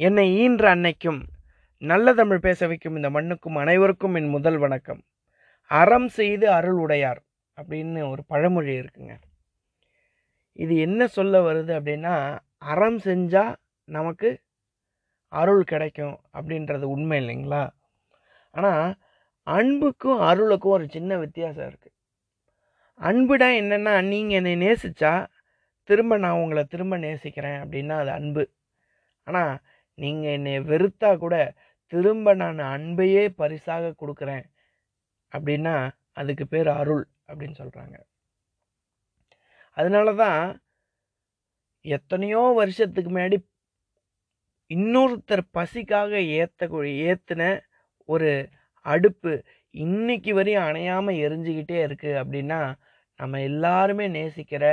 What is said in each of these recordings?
என்னை ஈன்ற அன்னைக்கும் நல்ல தமிழ் பேச வைக்கும் இந்த மண்ணுக்கும் அனைவருக்கும் என் முதல் வணக்கம். அறம் செய்து அருள் உடையார் அப்படின்னு ஒரு பழமொழி இருக்குங்க. இது என்ன சொல்ல வருது அப்படின்னா அறம் செஞ்சால் நமக்கு அருள் கிடைக்கும் அப்படின்றது உண்மை இல்லைங்களா? ஆனால் அன்புக்கும் அருளுக்கும் ஒரு சின்ன வித்தியாசம் இருக்குது அன்புடா என்னென்னா நீங்கள் என்னை நேசித்தா திரும்ப நான் உங்களை திரும்ப நேசிக்கிறேன் அப்படின்னா அது அன்பு. ஆனால் நீங்கள் என்னை வெறுத்தா கூட திரும்ப நான் அன்பையே பரிசாக கொடுக்குறேன். அப்படின்னா அதுக்கு பேர் அருள் அப்படின்னு சொல்கிறாங்க அதனால தான் எத்தனையோ வருஷத்துக்கு முன்னாடி இன்னொருத்தர் பசிக்காக ஏற்ற ஏற்றின ஒரு அடுப்பு இன்னைக்கு வரையும் அணையாமல் எரிஞ்சுக்கிட்டே இருக்குது அப்படின்னா நம்ம எல்லாருமே நேசிக்கிற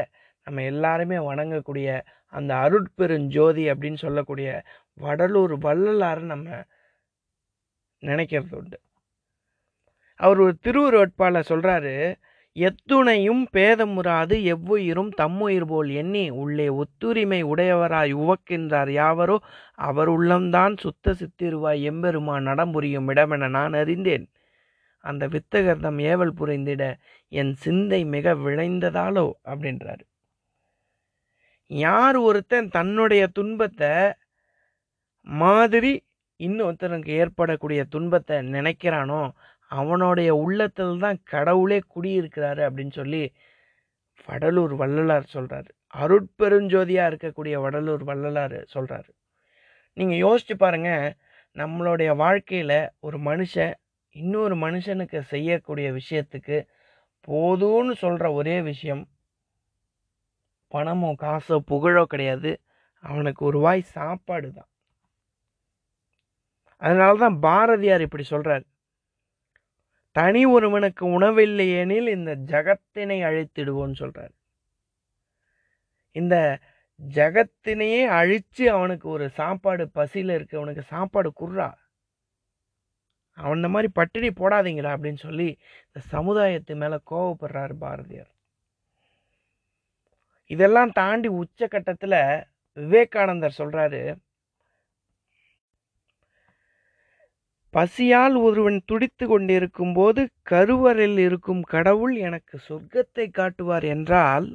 நம்ம எல்லாருமே வணங்கக்கூடிய அந்த அருட்பெருஞ்சோதி அப்படின்னு சொல்லக்கூடிய வடலூர் வள்ளலாரை நம்ம நினைக்கிறது உண்டு. அவர் ஒரு திருவுருவட்பால சொல்கிறாரு எத்துணையும் பேதமுறாது எவ்வுயிரும் தம்முயிர் போல் எண்ணி உள்ளே ஒத்துரிமை உடையவராய் உவக்கின்றார் யாவரோ அவர் உள்ளம்தான் சுத்த சித்திருவாய் எம்பெருமா நடம்புரியும் இடமென நான் அறிந்தேன். அந்த வித்தகர்தம் ஏவல் புரிந்திட என் சிந்தை மிக விளைந்ததாலோ? அப்படின்றாரு. யார் ஒருத்தன் தன்னுடைய துன்பத்தை மாதிரி இன்னொருத்தனுக்கு ஏற்படக்கூடிய துன்பத்தை நினைக்கிறானோ அவனுடைய உள்ளத்தில் தான் கடவுளே குடியிருக்கிறாரு அப்படின்னு சொல்லி வடலூர் வள்ளலார் சொல்கிறாரு அருட்பெருஞ்சோதியாக இருக்கக்கூடிய வடலூர் வள்ளலார் சொல்கிறாரு நீங்கள் யோசிச்சு பாருங்கள் நம்மளுடைய வாழ்க்கையில் ஒரு மனுஷன் இன்னொரு மனுஷனுக்கு செய்யக்கூடிய விஷயத்துக்கு போதும்னு சொல்கிற ஒரே விஷயம் பணமோ காசோ புகழோ கிடையாது. அவனுக்கு ஒரு வாய் சாப்பாடு தான். அதனால தான் பாரதியார் இப்படி சொல்கிறார் தனி ஒருவனுக்கு உணவில்லையெனில் இந்த ஜகத்தினை அழித்திடுவோன்னு சொல்கிறார் இந்த ஜகத்தினையே அழித்து அவனுக்கு ஒரு சாப்பாடு பசியில் இருக்கு அவனுக்கு சாப்பாடு குர்றா அவன் இந்த மாதிரி பட்டினி போடாதீங்களா அப்படின்னு சொல்லி இந்த சமுதாயத்து மேலே கோவப்படுறாரு பாரதியார். இதெல்லாம் தாண்டி உச்சக்கட்டத்தில் விவேகானந்தர் சொல்கிறாரு பசியால் ஒருவன் துடித்து கொண்டிருக்கும் போது கருவறையில் இருக்கும் கடவுள் எனக்கு சொர்க்கத்தை காட்டுவார் என்றால்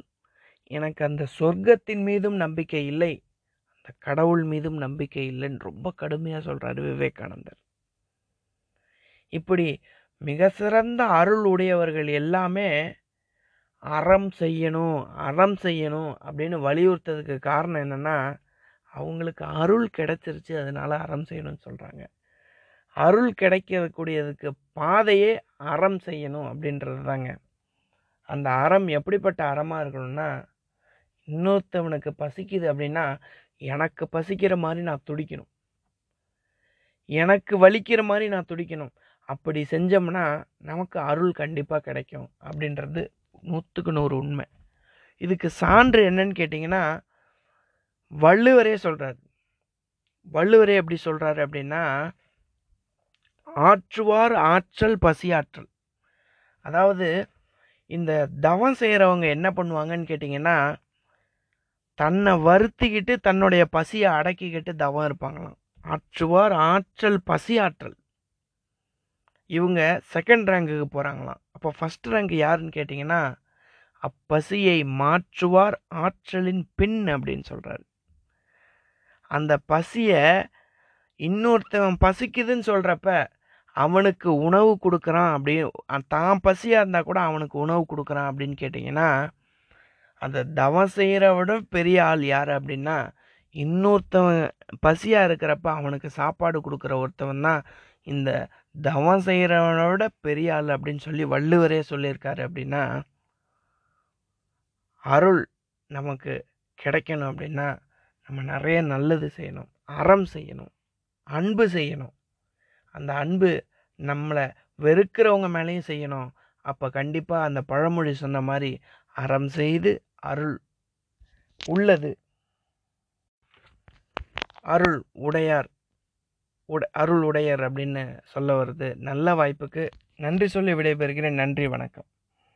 எனக்கு அந்த சொர்க்கத்தின் மீதும் நம்பிக்கை இல்லை. அந்த கடவுள் மீதும் நம்பிக்கை இல்லைன்னு ரொம்ப கடுமையாக சொல்கிறாரு விவேகானந்தர். இப்படி மிக சிறந்த அருள் உடையவர்கள் எல்லாமே அறம் செய்யணும் அறம் செய்யணும் அப்படின்னு வலியுறுத்ததுக்கு காரணம் என்னென்னா அவங்களுக்கு அருள் கிடைச்சிருச்சு அதனால் அறம் செய்யணும்னு சொல்கிறாங்க அருள் கிடைக்கக்கூடியதுக்கு பாதையே அறம் செய்யணும் அப்படின்றது தாங்க அந்த அறம் எப்படிப்பட்ட அறமாக இருக்கணும்னா இன்னொருத்தவனுக்கு பசிக்குது அப்படின்னா எனக்கு பசிக்கிற மாதிரி நான் துடிக்கணும். எனக்கு வலிக்கிற மாதிரி நான் துடிக்கணும். அப்படி செஞ்சோம்னா நமக்கு அருள் கண்டிப்பாக கிடைக்கும் அப்படின்றது நூற்றுக்கு நூறு உண்மை. இதுக்கு சான்று என்னன்னு கேட்டிங்கன்னா வள்ளுவரே சொல்கிறார் வள்ளுவரே எப்படி சொல்கிறாரு அப்படின்னா ஆற்றுவார் ஆற்றல் பசி ஆற்றல். அதாவது இந்த தவம் செய்கிறவங்க என்ன பண்ணுவாங்கன்னு கேட்டிங்கன்னா தன்னை வருத்திக்கிட்டு தன்னுடைய பசியை அடக்கிக்கிட்டு தவம் இருப்பாங்களாம். ஆற்றுவார் ஆற்றல் பசி ஆற்றல். இவங்க செகண்ட் ரேங்குக்கு போகிறாங்களாம் அப்போ ஃபஸ்ட் ரேங்க் யாருன்னு கேட்டிங்கன்னா அப்பசியை மாற்றுவார் ஆற்றலின் பின் அப்படின்னு சொல்கிறாரு அந்த பசியை இன்னொருத்தவன் பசிக்குதுன்னு சொல்கிறப்ப அவனுக்கு உணவு கொடுக்குறான் அப்படி தான் பசியாக இருந்தால் கூட அவனுக்கு உணவு கொடுக்குறான் அப்படின்னு கேட்டிங்கன்னா அந்த தவம் செய்கிற விட பெரிய ஆள் யார் அப்படின்னா இன்னொருத்தவன் பசியாக இருக்கிறப்ப அவனுக்கு சாப்பாடு கொடுக்குற ஒருத்தவன் தான் இந்த தவம் செய்கிறவனோட பெரிய ஆள் அப்படின்னு சொல்லி வள்ளுவரே சொல்லியிருக்காரு அப்படின்னா அருள் நமக்கு கிடைக்கணும் அப்படின்னா நம்ம நிறைய நல்லது செய்யணும் அறம் செய்யணும் அன்பு செய்யணும். அந்த அன்பு நம்மளை வெறுக்கிறவங்க மேலேயும் செய்யணும். அப்போ கண்டிப்பாக அந்த பழமொழி சொன்ன மாதிரி அறம் செய்து அருள் உள்ளது. அருள் உடையார். உட அருள் உடையர் அப்படின்னு சொல்ல வருது. நல்ல வாய்ப்புக்கு நன்றி சொல்லி விடைபெறுகிறேன். நன்றி வணக்கம்.